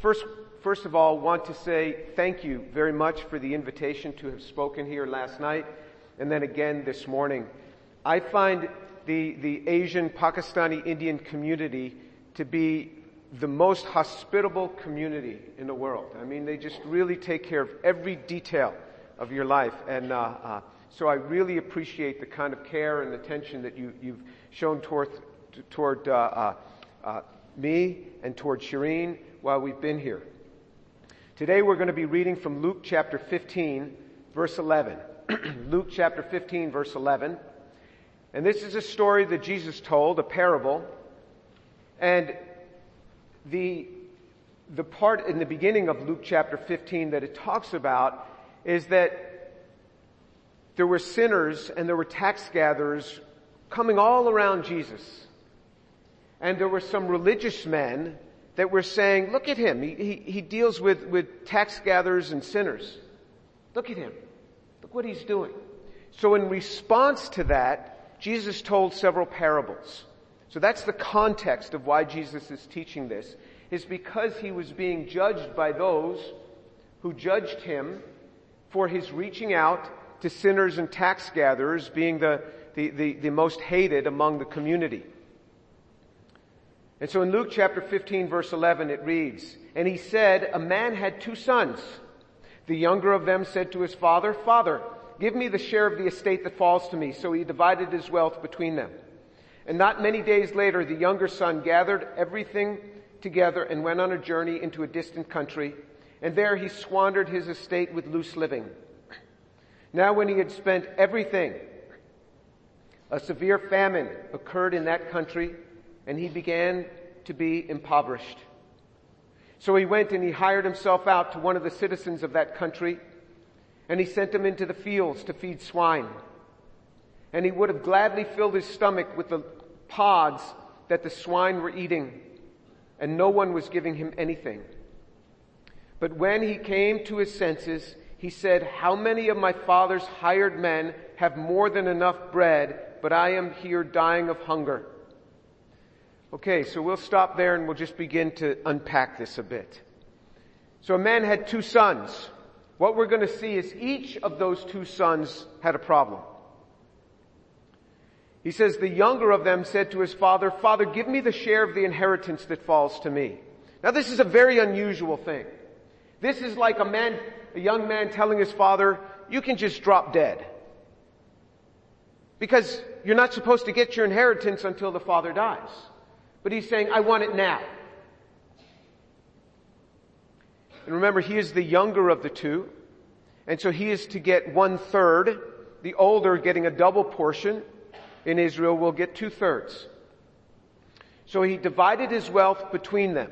first, first of all, want to say thank you very much for the invitation to have spoken here last night and then again this morning. I find the, the Asian, Pakistani, Indian community to be the most hospitable community in the world. I mean, they just really take care of every detail of your life. And uh, uh, so I really appreciate the kind of care and attention that you, you've shown toward, toward uh, uh, uh me and toward Shireen while we've been here. Today we're going to be reading from Luke chapter 15, verse 11. Luke chapter 15, verse 11. And this is a story that Jesus told, a parable. And the, the part in the beginning of Luke chapter 15 that it talks about is that there were sinners and there were tax gatherers coming all around Jesus. And there were some religious men that we're saying, look at him. He, he, he deals with, with tax gatherers and sinners. Look at him. Look what he's doing. So in response to that, Jesus told several parables. So that's the context of why Jesus is teaching this, is because he was being judged by those who judged him for his reaching out to sinners and tax gatherers being the, the, the, the most hated among the community. And so in Luke chapter 15 verse 11 it reads, And he said, a man had two sons. The younger of them said to his father, Father, give me the share of the estate that falls to me. So he divided his wealth between them. And not many days later, the younger son gathered everything together and went on a journey into a distant country. And there he squandered his estate with loose living. Now when he had spent everything, a severe famine occurred in that country and he began to be impoverished. So he went and he hired himself out to one of the citizens of that country and he sent him into the fields to feed swine and he would have gladly filled his stomach with the pods that the swine were eating, and no one was giving him anything. But when he came to his senses, he said, How many of my father's hired men have more than enough bread, but I am here dying of hunger? Okay, so we'll stop there and we'll just begin to unpack this a bit. So a man had two sons. What we're going to see is each of those two sons had a problem. He says, the younger of them said to his father, Father, give me the share of the inheritance that falls to me. Now this is a very unusual thing. This is like a man, a young man telling his father, you can just drop dead. Because you're not supposed to get your inheritance until the father dies. But he's saying, I want it now. And remember, he is the younger of the two. And so he is to get one third, the older getting a double portion, in Israel will get two thirds. So he divided his wealth between them.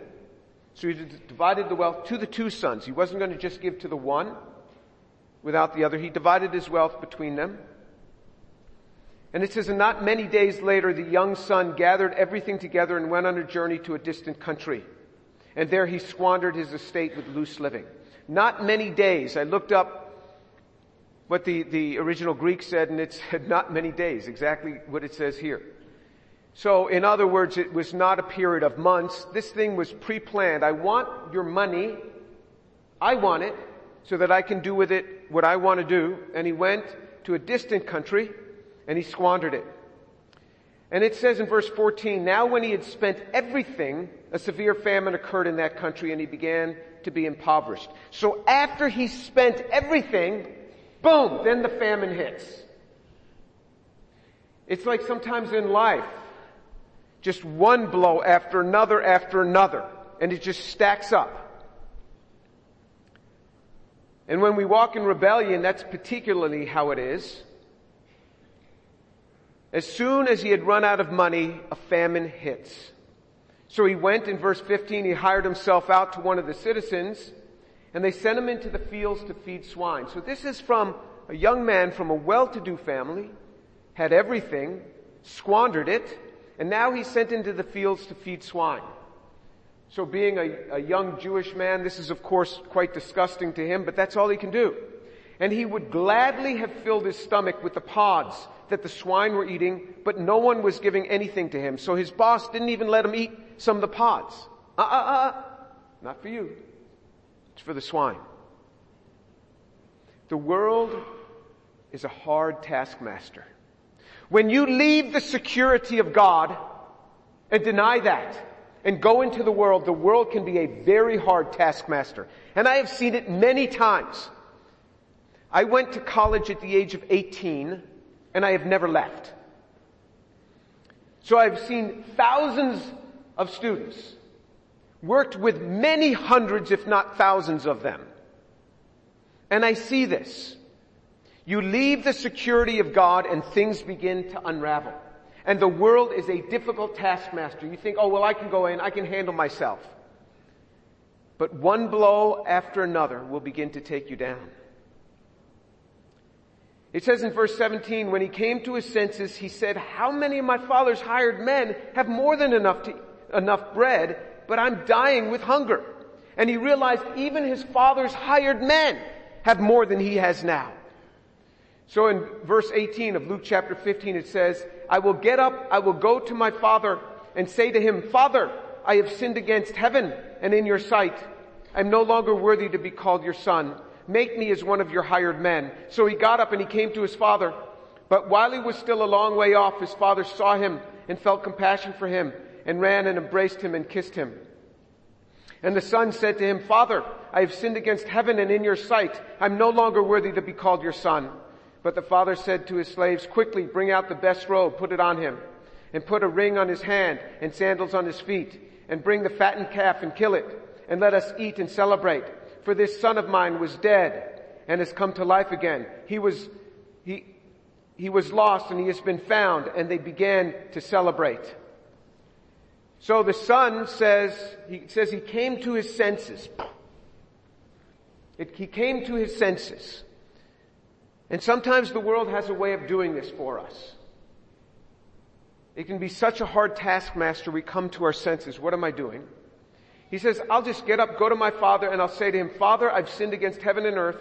So he divided the wealth to the two sons. He wasn't going to just give to the one without the other. He divided his wealth between them. And it says, and not many days later, the young son gathered everything together and went on a journey to a distant country. And there he squandered his estate with loose living. Not many days. I looked up what the, the original Greek said, and it said not many days, exactly what it says here. So, in other words, it was not a period of months. This thing was pre-planned. I want your money. I want it so that I can do with it what I want to do. And he went to a distant country and he squandered it. And it says in verse 14, now when he had spent everything, a severe famine occurred in that country and he began to be impoverished. So after he spent everything, Boom, then the famine hits. It's like sometimes in life, just one blow after another after another, and it just stacks up. And when we walk in rebellion, that's particularly how it is. As soon as he had run out of money, a famine hits. So he went in verse 15, he hired himself out to one of the citizens and they sent him into the fields to feed swine. So this is from a young man from a well-to-do family, had everything, squandered it, and now he's sent into the fields to feed swine. So being a, a young Jewish man, this is of course quite disgusting to him, but that's all he can do. And he would gladly have filled his stomach with the pods that the swine were eating, but no one was giving anything to him. So his boss didn't even let him eat some of the pods. Uh, uh, uh. Not for you. It's for the swine. The world is a hard taskmaster. When you leave the security of God and deny that and go into the world, the world can be a very hard taskmaster. And I have seen it many times. I went to college at the age of 18 and I have never left. So I've seen thousands of students, worked with many hundreds if not thousands of them. And I see this. You leave the security of God and things begin to unravel. And the world is a difficult taskmaster. You think, oh well I can go in, I can handle myself. But one blow after another will begin to take you down. It says in verse 17, when he came to his senses, he said, how many of my father's hired men have more than enough to, enough bread, but I'm dying with hunger. And he realized even his father's hired men have more than he has now. So in verse 18 of Luke chapter 15 it says, I will get up, I will go to my father and say to him, Father, I have sinned against heaven and in your sight. I'm no longer worthy to be called your son. Make me as one of your hired men. So he got up and he came to his father. But while he was still a long way off, his father saw him and felt compassion for him and ran and embraced him and kissed him. And the son said to him, Father, I have sinned against heaven and in your sight. I'm no longer worthy to be called your son. But the father said to his slaves, quickly bring out the best robe, put it on him, and put a ring on his hand and sandals on his feet, and bring the fattened calf and kill it, and let us eat and celebrate. For this son of mine was dead and has come to life again. He was, he, he was lost and he has been found, and they began to celebrate. So the son says, he says he came to his senses. It, he came to his senses. And sometimes the world has a way of doing this for us. It can be such a hard taskmaster we come to our senses. What am I doing? He says, I'll just get up, go to my father, and I'll say to him, Father, I've sinned against heaven and earth.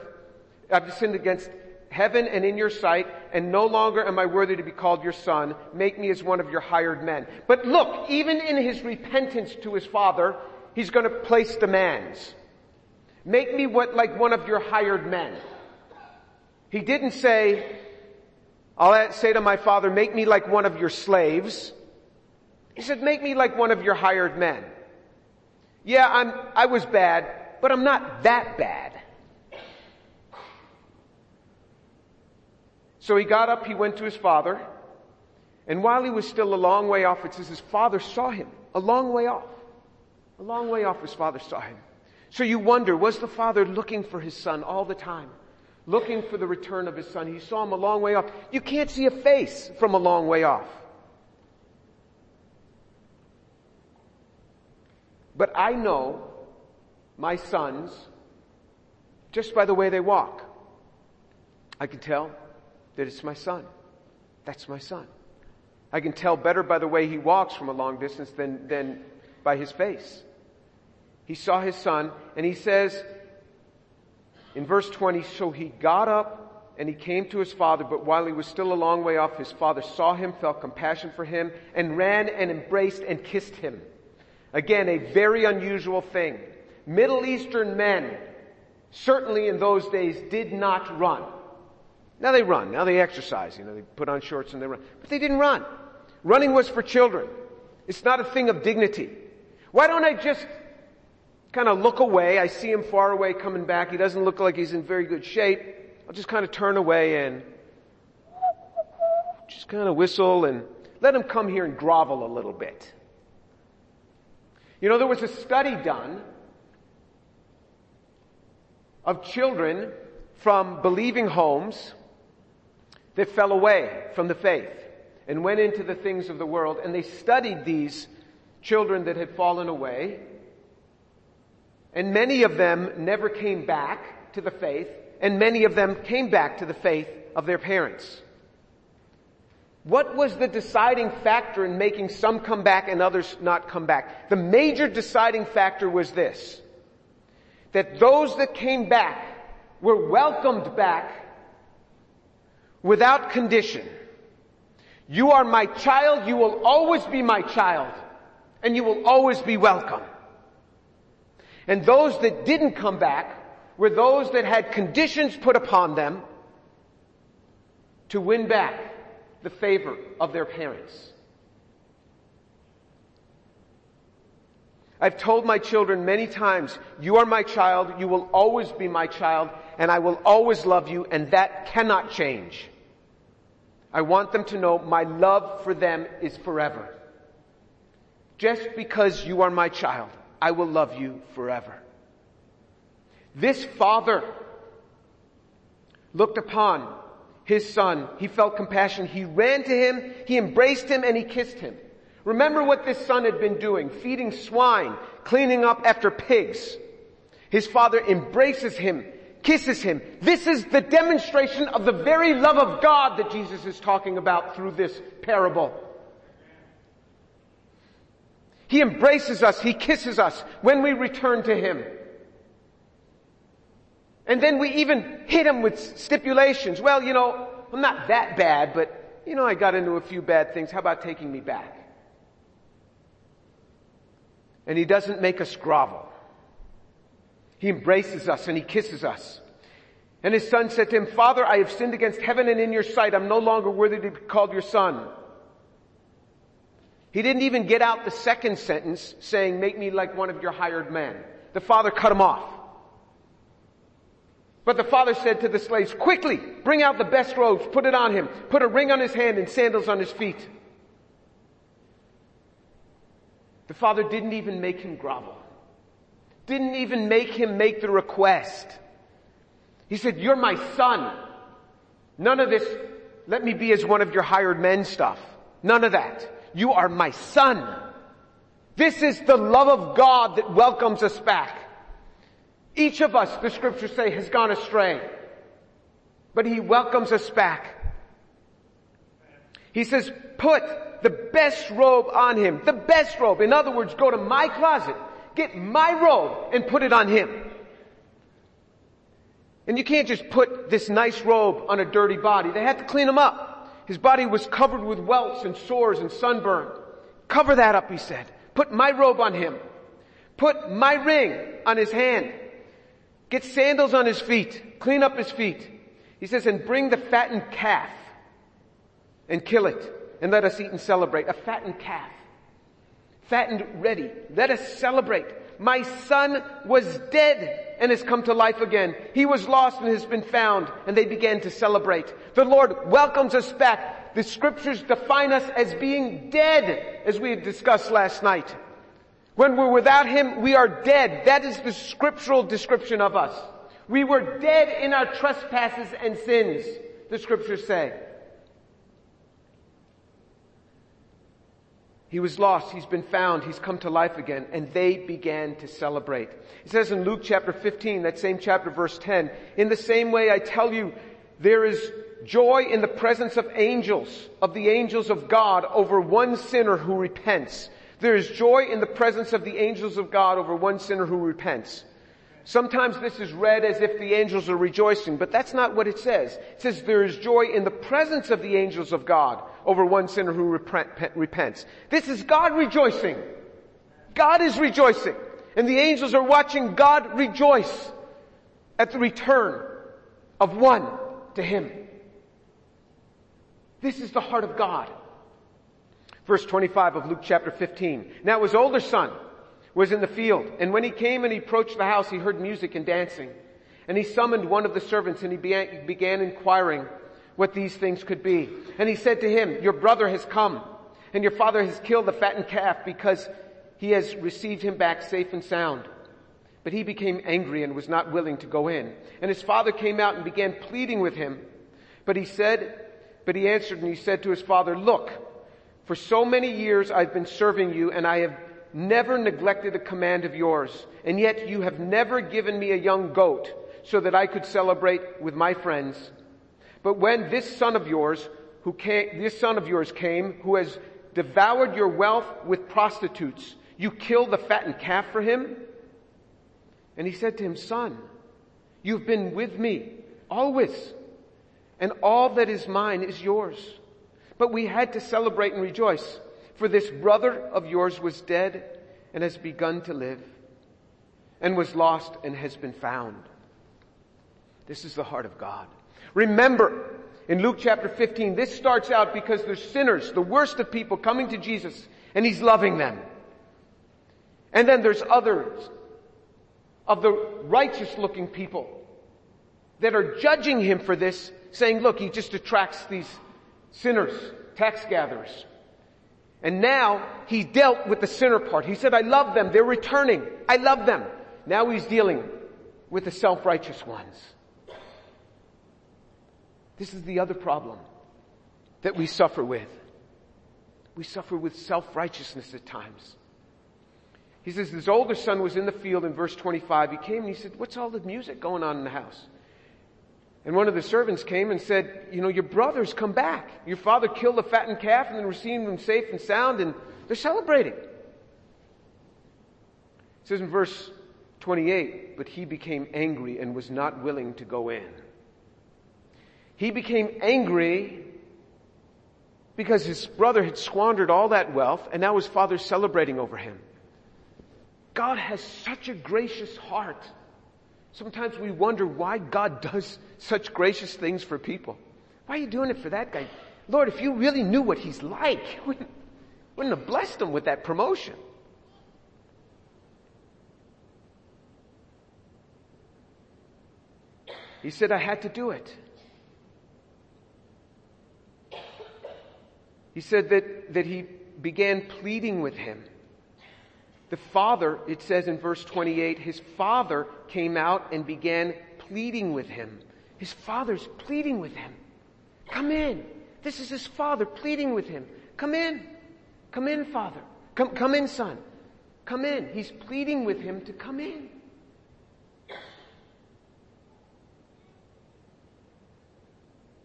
I've sinned against heaven and in your sight, and no longer am I worthy to be called your son. Make me as one of your hired men. But look, even in his repentance to his father, he's going to place demands. Make me what, like one of your hired men. He didn't say, I'll say to my father, make me like one of your slaves. He said, make me like one of your hired men. Yeah, I'm, I was bad, but I'm not that bad. So he got up, he went to his father, and while he was still a long way off, it says his father saw him, a long way off. A long way off, his father saw him. So you wonder, was the father looking for his son all the time? looking for the return of his son. He saw him a long way off. You can't see a face from a long way off. But I know my sons just by the way they walk. I can tell that it's my son. That's my son. I can tell better by the way he walks from a long distance than, than by his face. He saw his son and he says, in verse 20, so he got up and he came to his father, but while he was still a long way off, his father saw him, felt compassion for him, and ran and embraced and kissed him. Again, a very unusual thing. Middle Eastern men, certainly in those days, did not run. Now they run. Now they exercise. You know, they put on shorts and they run. But they didn't run. Running was for children. It's not a thing of dignity. Why don't I just kind of look away. I see him far away coming back. He doesn't look like he's in very good shape. I'll just kind of turn away and just kind of whistle and let him come here and grovel a little bit. You know, there was a study done of children from believing homes that fell away from the faith and went into the things of the world and they studied these children that had fallen away and many of them never came back to the faith, and many of them came back to the faith of their parents. What was the deciding factor in making some come back and others not come back? The major deciding factor was this. That those that came back were welcomed back without condition. You are my child, you will always be my child, and you will always be welcome. And those that didn't come back were those that had conditions put upon them to win back the favor of their parents. I've told my children many times, you are my child, you will always be my child, and I will always love you, and that cannot change. I want them to know my love for them is forever. Just because you are my child, I will love you forever. This father looked upon his son. He felt compassion. He ran to him, he embraced him, and he kissed him. Remember what this son had been doing, feeding swine, cleaning up after pigs. His father embraces him, kisses him. This is the demonstration of the very love of God that Jesus is talking about through this parable. He embraces us, He kisses us when we return to Him. And then we even hit Him with stipulations. Well, you know, I'm not that bad, but you know, I got into a few bad things. How about taking me back? And He doesn't make us grovel. He embraces us and He kisses us. And his son said to him, Father, I have sinned against heaven and in your sight. I'm no longer worthy to be called your son. He didn't even get out the second sentence saying, make me like one of your hired men. The father cut him off. But the father said to the slaves, quickly, bring out the best robes, put it on him, put a ring on his hand and sandals on his feet. The father didn't even make him grovel. Didn't even make him make the request. He said, you're my son. None of this, let me be as one of your hired men stuff. None of that. You are my son. This is the love of God that welcomes us back. Each of us, the scriptures say, has gone astray. But he welcomes us back. He says, put the best robe on him. The best robe. In other words, go to my closet, get my robe and put it on him. And you can't just put this nice robe on a dirty body. They had to clean him up. His body was covered with welts and sores and sunburn. Cover that up, he said. Put my robe on him. Put my ring on his hand. Get sandals on his feet. Clean up his feet. He says, and bring the fattened calf and kill it and let us eat and celebrate. A fattened calf. Fattened ready. Let us celebrate. My son was dead and has come to life again. He was lost and has been found and they began to celebrate. The Lord welcomes us back. The scriptures define us as being dead as we had discussed last night. When we're without Him, we are dead. That is the scriptural description of us. We were dead in our trespasses and sins, the scriptures say. He was lost. He's been found. He's come to life again. And they began to celebrate. It says in Luke chapter 15, that same chapter verse 10, in the same way I tell you, there is joy in the presence of angels, of the angels of God over one sinner who repents. There is joy in the presence of the angels of God over one sinner who repents. Sometimes this is read as if the angels are rejoicing, but that's not what it says. It says there is joy in the presence of the angels of God over one sinner who repents. This is God rejoicing. God is rejoicing. And the angels are watching God rejoice at the return of one to Him. This is the heart of God. Verse 25 of Luke chapter 15. Now his older son was in the field. And when he came and he approached the house, he heard music and dancing. And he summoned one of the servants and he began, inquiring what these things could be. And he said to him, your brother has come and your father has killed the fattened calf because he has received him back safe and sound. But he became angry and was not willing to go in. And his father came out and began pleading with him. But he said, but he answered and he said to his father, look, for so many years I've been serving you and I have never neglected a command of yours, and yet you have never given me a young goat so that I could celebrate with my friends. But when this son of yours, who came, this son of yours came, who has devoured your wealth with prostitutes, you killed the fattened calf for him? And he said to him, son, you've been with me always, and all that is mine is yours. But we had to celebrate and rejoice for this brother of yours was dead and has begun to live. and was lost and has been found. This is the heart of God. Remember, in Luke chapter 15, this starts out because there's sinners, the worst of people coming to Jesus, and He's loving them. And then there's others of the righteous looking people that are judging Him for this, saying, look, He just attracts these sinners, tax gatherers. And now He dealt with the sinner part. He said, I love them. They're returning. I love them. Now He's dealing with the self-righteous ones. This is the other problem that we suffer with. We suffer with self-righteousness at times. He says his older son was in the field in verse 25. He came and he said, what's all the music going on in the house? And one of the servants came and said, you know, your brothers come back. Your father killed a fattened calf and then received them safe and sound and they're celebrating. It says in verse 28, but he became angry and was not willing to go in. He became angry because his brother had squandered all that wealth and now his father's celebrating over him. God has such a gracious heart. Sometimes we wonder why God does such gracious things for people. Why are you doing it for that guy? Lord, if you really knew what he's like, you wouldn't, wouldn't have blessed him with that promotion. He said, I had to do it. He said that, that he began pleading with him. The father, it says in verse 28, his father came out and began pleading with him. His father's pleading with him. Come in. This is his father pleading with him. Come in. Come in, father. Come, come in, son. Come in. He's pleading with him to come in.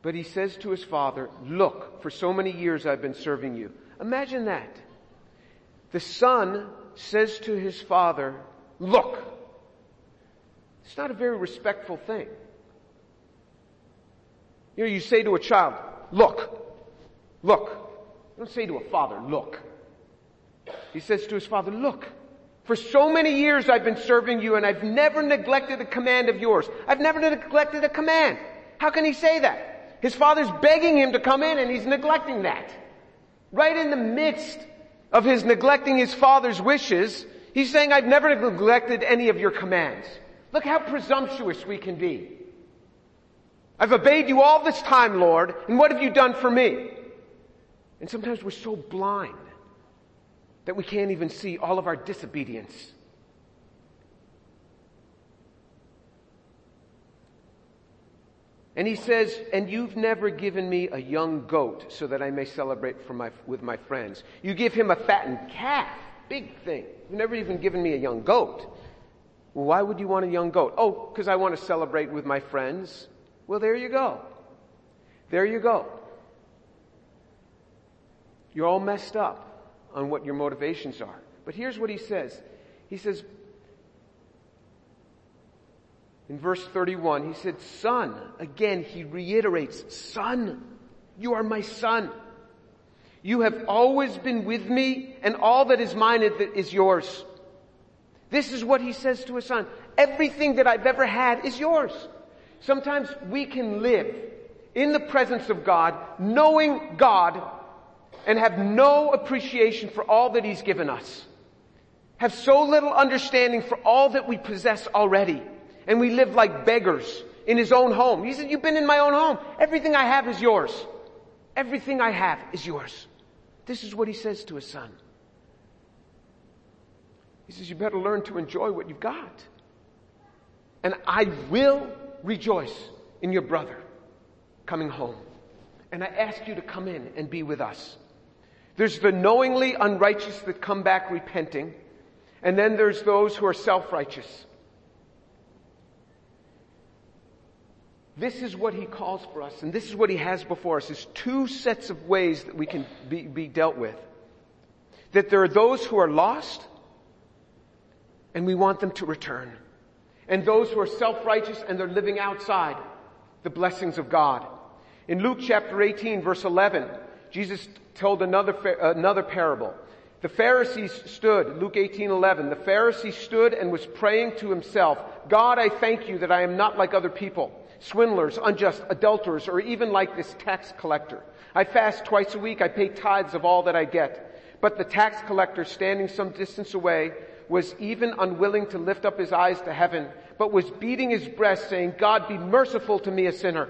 But he says to his father, look, for so many years I've been serving you. Imagine that. The son says to his father, look. It's not a very respectful thing. You know, you say to a child, look, look. You don't say to a father, look. He says to his father, look. For so many years I've been serving you and I've never neglected a command of yours. I've never neglected a command. How can he say that? His father's begging him to come in and he's neglecting that. Right in the midst of his neglecting his father's wishes, he's saying, I've never neglected any of your commands. Look how presumptuous we can be. I've obeyed you all this time, Lord, and what have you done for me? And sometimes we're so blind that we can't even see all of our disobedience. And he says, and you've never given me a young goat so that I may celebrate my, with my friends. You give him a fattened calf. Big thing. You've never even given me a young goat. Well, why would you want a young goat? Oh, because I want to celebrate with my friends. Well, there you go. There you go. You're all messed up on what your motivations are. But here's what he says. He says, in verse 31, he said, son. Again, he reiterates, son, you are my son. You have always been with me and all that is mine is yours. This is what he says to his son. Everything that I've ever had is yours. Sometimes we can live in the presence of God, knowing God, and have no appreciation for all that he's given us. Have so little understanding for all that we possess already and we live like beggars in his own home. He said, you've been in my own home. Everything I have is yours. Everything I have is yours. This is what he says to his son. He says, you better learn to enjoy what you've got. And I will rejoice in your brother coming home. And I ask you to come in and be with us. There's the knowingly unrighteous that come back repenting. And then there's those who are self-righteous. This is what he calls for us, and this is what he has before us, is two sets of ways that we can be, be dealt with. That there are those who are lost, and we want them to return. And those who are self-righteous and they're living outside the blessings of God. In Luke chapter 18 verse 11, Jesus told another, another parable. The Pharisees stood, Luke 18, 11, the Pharisee stood and was praying to himself, God, I thank you that I am not like other people, swindlers, unjust, adulterers, or even like this tax collector. I fast twice a week, I pay tithes of all that I get. But the tax collector standing some distance away was even unwilling to lift up his eyes to heaven, but was beating his breast saying, God be merciful to me a sinner.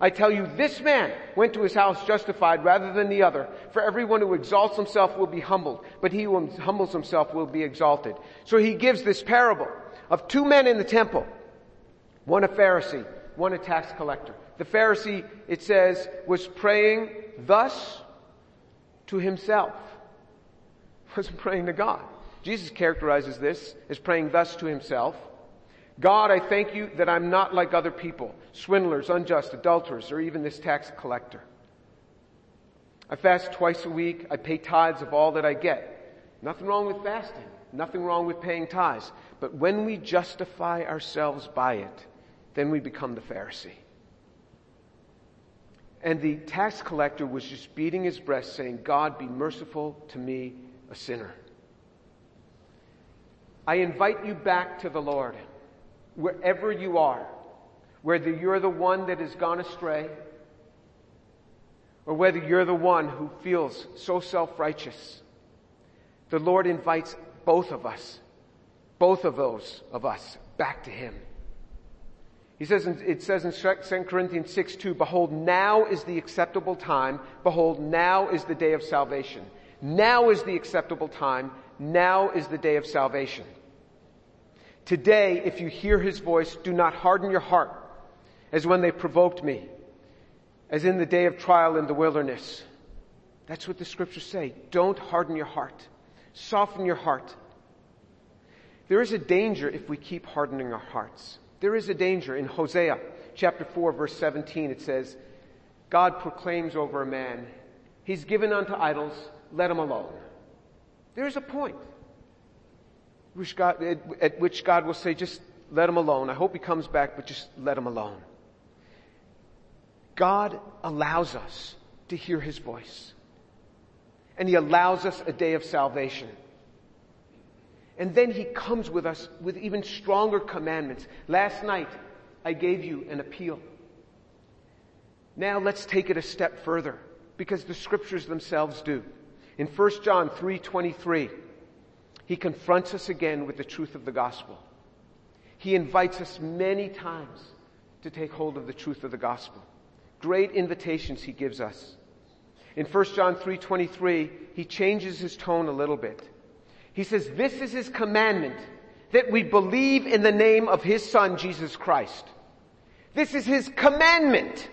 I tell you, this man went to his house justified rather than the other. For everyone who exalts himself will be humbled, but he who humbles himself will be exalted. So he gives this parable of two men in the temple. One a Pharisee, one a tax collector. The Pharisee, it says, was praying thus to himself. Wasn't praying to God. Jesus characterizes this as praying thus to himself. God, I thank you that I'm not like other people, swindlers, unjust, adulterers, or even this tax collector. I fast twice a week. I pay tithes of all that I get. Nothing wrong with fasting. Nothing wrong with paying tithes. But when we justify ourselves by it, then we become the Pharisee. And the tax collector was just beating his breast saying, God, be merciful to me, a sinner. I invite you back to the Lord wherever you are, whether you're the one that has gone astray, or whether you're the one who feels so self-righteous, the Lord invites both of us, both of those of us, back to Him. He says, it says in 2 Corinthians 6, 2, behold, now is the acceptable time. Behold, now is the day of salvation. Now is the acceptable time. Now is the day of salvation. Today, if you hear his voice, do not harden your heart as when they provoked me, as in the day of trial in the wilderness. That's what the scriptures say. Don't harden your heart. Soften your heart. There is a danger if we keep hardening our hearts. There is a danger. In Hosea chapter 4 verse 17 it says, God proclaims over a man, he's given unto idols, let him alone. There is a point which God, at, at which God will say, just let him alone. I hope he comes back, but just let him alone. God allows us to hear his voice. And he allows us a day of salvation. And then he comes with us with even stronger commandments. Last night, I gave you an appeal. Now let's take it a step further because the scriptures themselves do. In 1 John 3:23, he confronts us again with the truth of the gospel. He invites us many times to take hold of the truth of the gospel. Great invitations he gives us. In 1 John 3:23, he changes his tone a little bit. He says, "This is his commandment that we believe in the name of his son Jesus Christ." This is his commandment.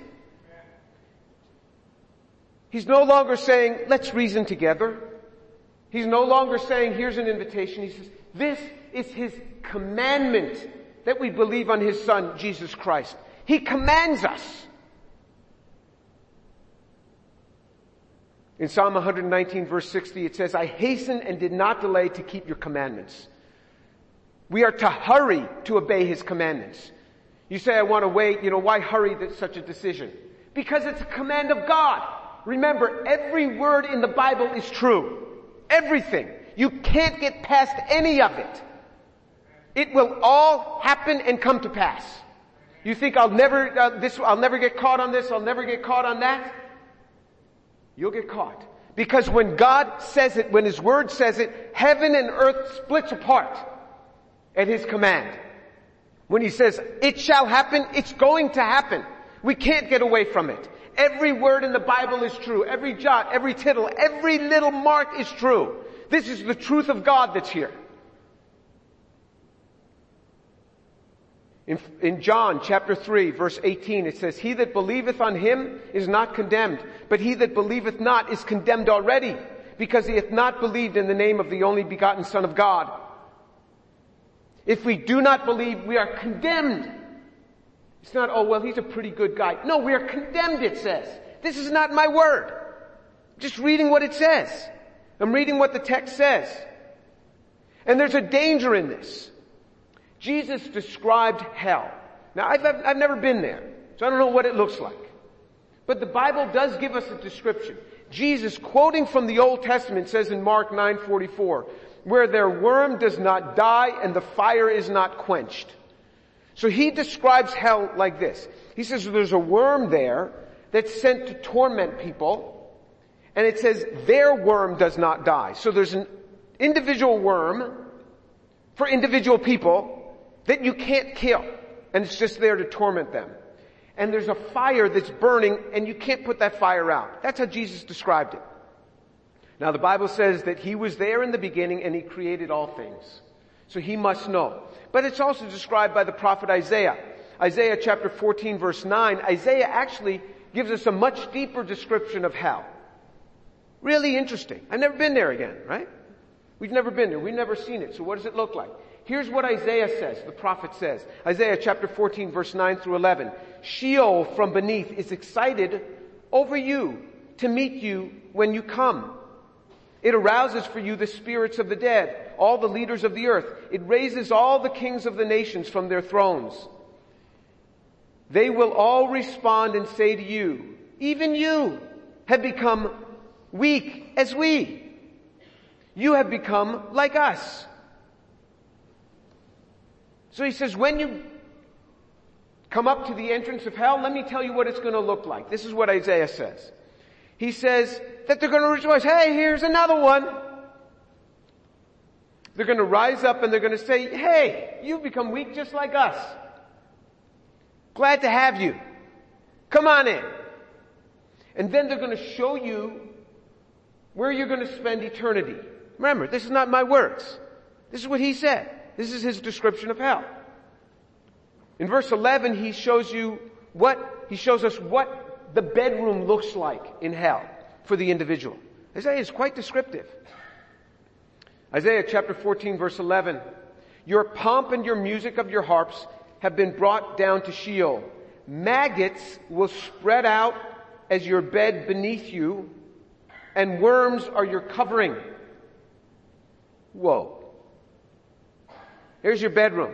He's no longer saying, "Let's reason together." He's no longer saying, here's an invitation. He says, this is his commandment that we believe on his son, Jesus Christ. He commands us. In Psalm 119 verse 60 it says, I hasten and did not delay to keep your commandments. We are to hurry to obey his commandments. You say, I want to wait, you know, why hurry such a decision? Because it's a command of God. Remember, every word in the Bible is true. Everything. You can't get past any of it. It will all happen and come to pass. You think I'll never, uh, this, I'll never get caught on this, I'll never get caught on that? You'll get caught. Because when God says it, when His Word says it, heaven and earth splits apart at His command. When He says, it shall happen, it's going to happen. We can't get away from it. Every word in the Bible is true. Every jot, every tittle, every little mark is true. This is the truth of God that's here. In, in, John chapter 3 verse 18 it says, He that believeth on him is not condemned, but he that believeth not is condemned already, because he hath not believed in the name of the only begotten Son of God. If we do not believe, we are condemned. It's not, oh, well, he's a pretty good guy. No, we are condemned, it says. This is not my word. I'm just reading what it says. I'm reading what the text says. And there's a danger in this. Jesus described hell. Now, I've, I've never been there, so I don't know what it looks like. But the Bible does give us a description. Jesus, quoting from the Old Testament, says in Mark 9:44, where their worm does not die and the fire is not quenched. So he describes hell like this. He says there's a worm there that's sent to torment people, and it says their worm does not die. So there's an individual worm for individual people that you can't kill, and it's just there to torment them and there's a fire that's burning and you can't put that fire out. That's how Jesus described it. Now the Bible says that he was there in the beginning and he created all things. So he must know. But it's also described by the prophet Isaiah. Isaiah chapter 14 verse 9, Isaiah actually gives us a much deeper description of hell. Really interesting. I've never been there again, right? We've never been there. We've never seen it. So what does it look like? Here's what Isaiah says, the prophet says. Isaiah chapter 14 verse 9 through 11. Sheol from beneath is excited over you to meet you when you come. It arouses for you the spirits of the dead, all the leaders of the earth. It raises all the kings of the nations from their thrones. They will all respond and say to you, even you have become weak as we. You have become like us. So he says, when you come up to the entrance of hell, let me tell you what it's going to look like. This is what Isaiah says. He says that they're going to rejoice. Hey, here's another one. They're going to rise up and they're going to say, hey, you've become weak just like us. Glad to have you. Come on in. And then they're going to show you where you're going to spend eternity. Remember, this is not my words. This is what he said. This is his description of hell. In verse 11, he shows you what, he shows us what the bedroom looks like in hell for the individual. Isaiah is quite descriptive. Isaiah chapter 14 verse 11. Your pomp and your music of your harps have been brought down to Sheol. Maggots will spread out as your bed beneath you, and worms are your covering. Whoa. Here's your bedroom.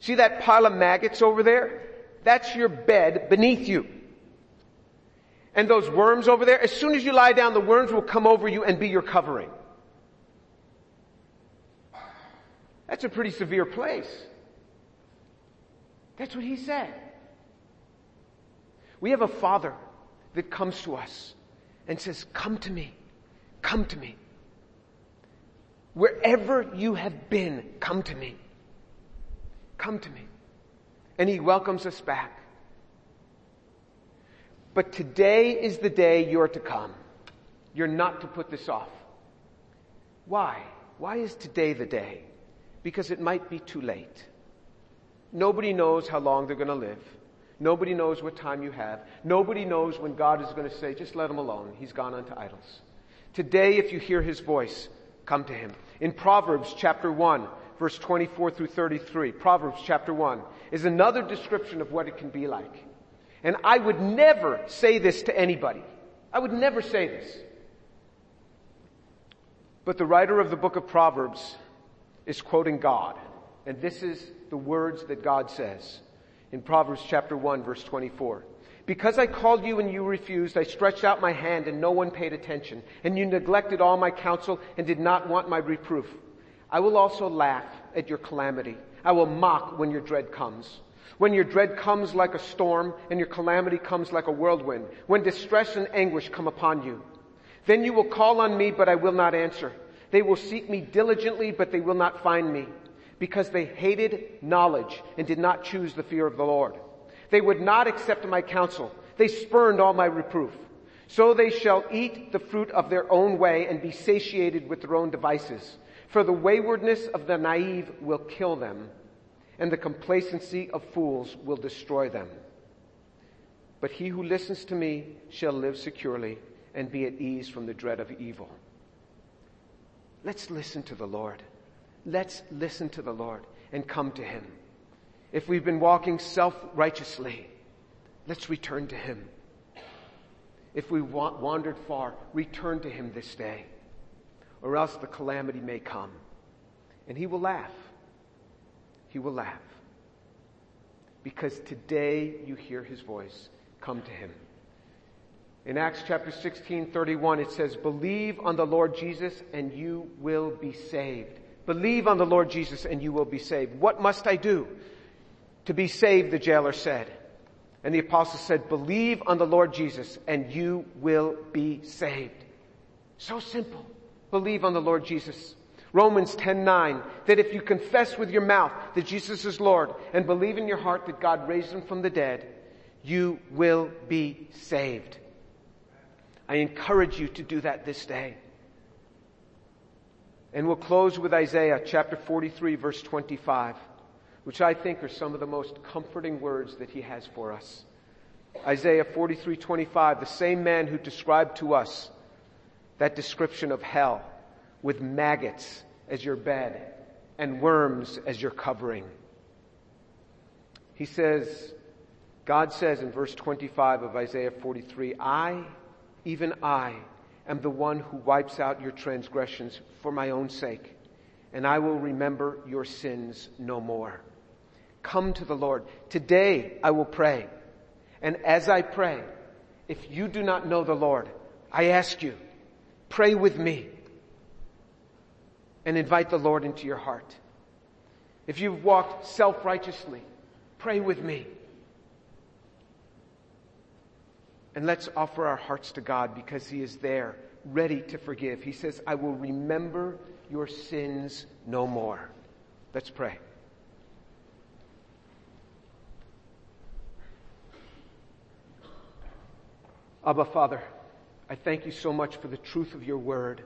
See that pile of maggots over there? That's your bed beneath you. And those worms over there, as soon as you lie down, the worms will come over you and be your covering. That's a pretty severe place. That's what he said. We have a father that comes to us and says, come to me. Come to me. Wherever you have been, come to me. Come to me. And he welcomes us back. But today is the day you're to come. You're not to put this off. Why? Why is today the day? Because it might be too late. Nobody knows how long they're going to live. Nobody knows what time you have. Nobody knows when God is going to say, just let him alone. He's gone unto idols. Today, if you hear his voice, come to him. In Proverbs chapter 1, verse 24 through 33, Proverbs chapter 1, is another description of what it can be like. And I would never say this to anybody. I would never say this. But the writer of the book of Proverbs is quoting God. And this is the words that God says in Proverbs chapter 1 verse 24. Because I called you and you refused, I stretched out my hand and no one paid attention. And you neglected all my counsel and did not want my reproof. I will also laugh at your calamity. I will mock when your dread comes. When your dread comes like a storm and your calamity comes like a whirlwind. When distress and anguish come upon you. Then you will call on me, but I will not answer. They will seek me diligently, but they will not find me because they hated knowledge and did not choose the fear of the Lord. They would not accept my counsel. They spurned all my reproof. So they shall eat the fruit of their own way and be satiated with their own devices. For the waywardness of the naive will kill them, and the complacency of fools will destroy them. But he who listens to me shall live securely and be at ease from the dread of evil. Let's listen to the Lord. Let's listen to the Lord and come to him. If we've been walking self-righteously, let's return to him. If we wandered far, return to him this day or else the calamity may come. And he will laugh. He will laugh. Because today you hear his voice. Come to him. In Acts chapter 16, 31, it says, Believe on the Lord Jesus and you will be saved. Believe on the Lord Jesus and you will be saved. What must I do to be saved? The jailer said. And the apostle said, believe on the Lord Jesus and you will be saved. So simple. Believe on the Lord Jesus. Romans 10:9 that if you confess with your mouth that Jesus is Lord and believe in your heart that God raised him from the dead, you will be saved. I encourage you to do that this day. And we'll close with Isaiah chapter 43 verse 25, which I think are some of the most comforting words that he has for us. Isaiah 43:25, the same man who described to us that description of hell with maggots as your bed and worms as your covering. He says, God says in verse 25 of Isaiah 43, I, even I, am the one who wipes out your transgressions for my own sake, and I will remember your sins no more. Come to the Lord. Today I will pray. And as I pray, if you do not know the Lord, I ask you, pray with me and invite the Lord into your heart. If you've walked self-righteously, pray with me. And let's offer our hearts to God because He is there, ready to forgive. He says, I will remember your sins no more. Let's pray. Abba, Father, I thank you so much for the truth of your word.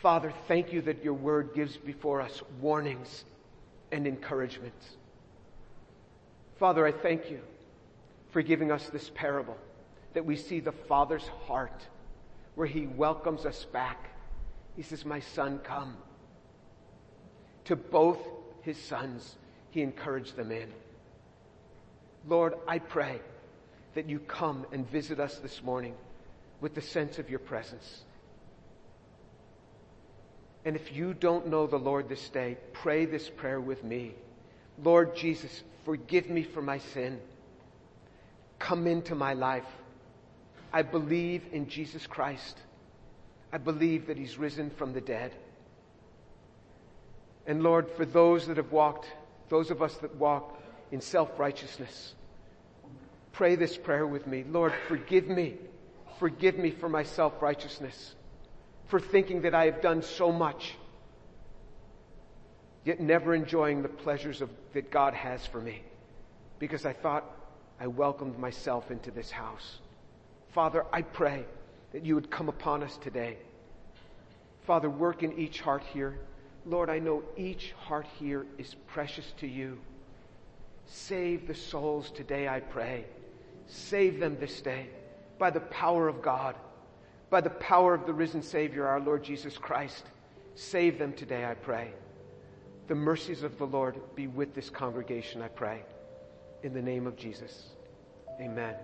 Father, thank you that your word gives before us warnings and encouragement. Father, I thank you for giving us this parable that we see the Father's heart where he welcomes us back. He says, My son, come. To both his sons, he encouraged them in. Lord, I pray that you come and visit us this morning with the sense of your presence. And if you don't know the Lord this day, pray this prayer with me. Lord Jesus, forgive me for my sin. Come into my life. I believe in Jesus Christ. I believe that He's risen from the dead. And Lord, for those that have walked, those of us that walk in self-righteousness, pray this prayer with me. Lord, forgive me. Forgive me for my self-righteousness for thinking that I have done so much, yet never enjoying the pleasures of, that God has for me because I thought I welcomed myself into this house. Father, I pray that you would come upon us today. Father, work in each heart here. Lord, I know each heart here is precious to you. Save the souls today, I pray. Save them this day by the power of God by the power of the risen Savior, our Lord Jesus Christ. Save them today, I pray. The mercies of the Lord be with this congregation, I pray. In the name of Jesus. Amen.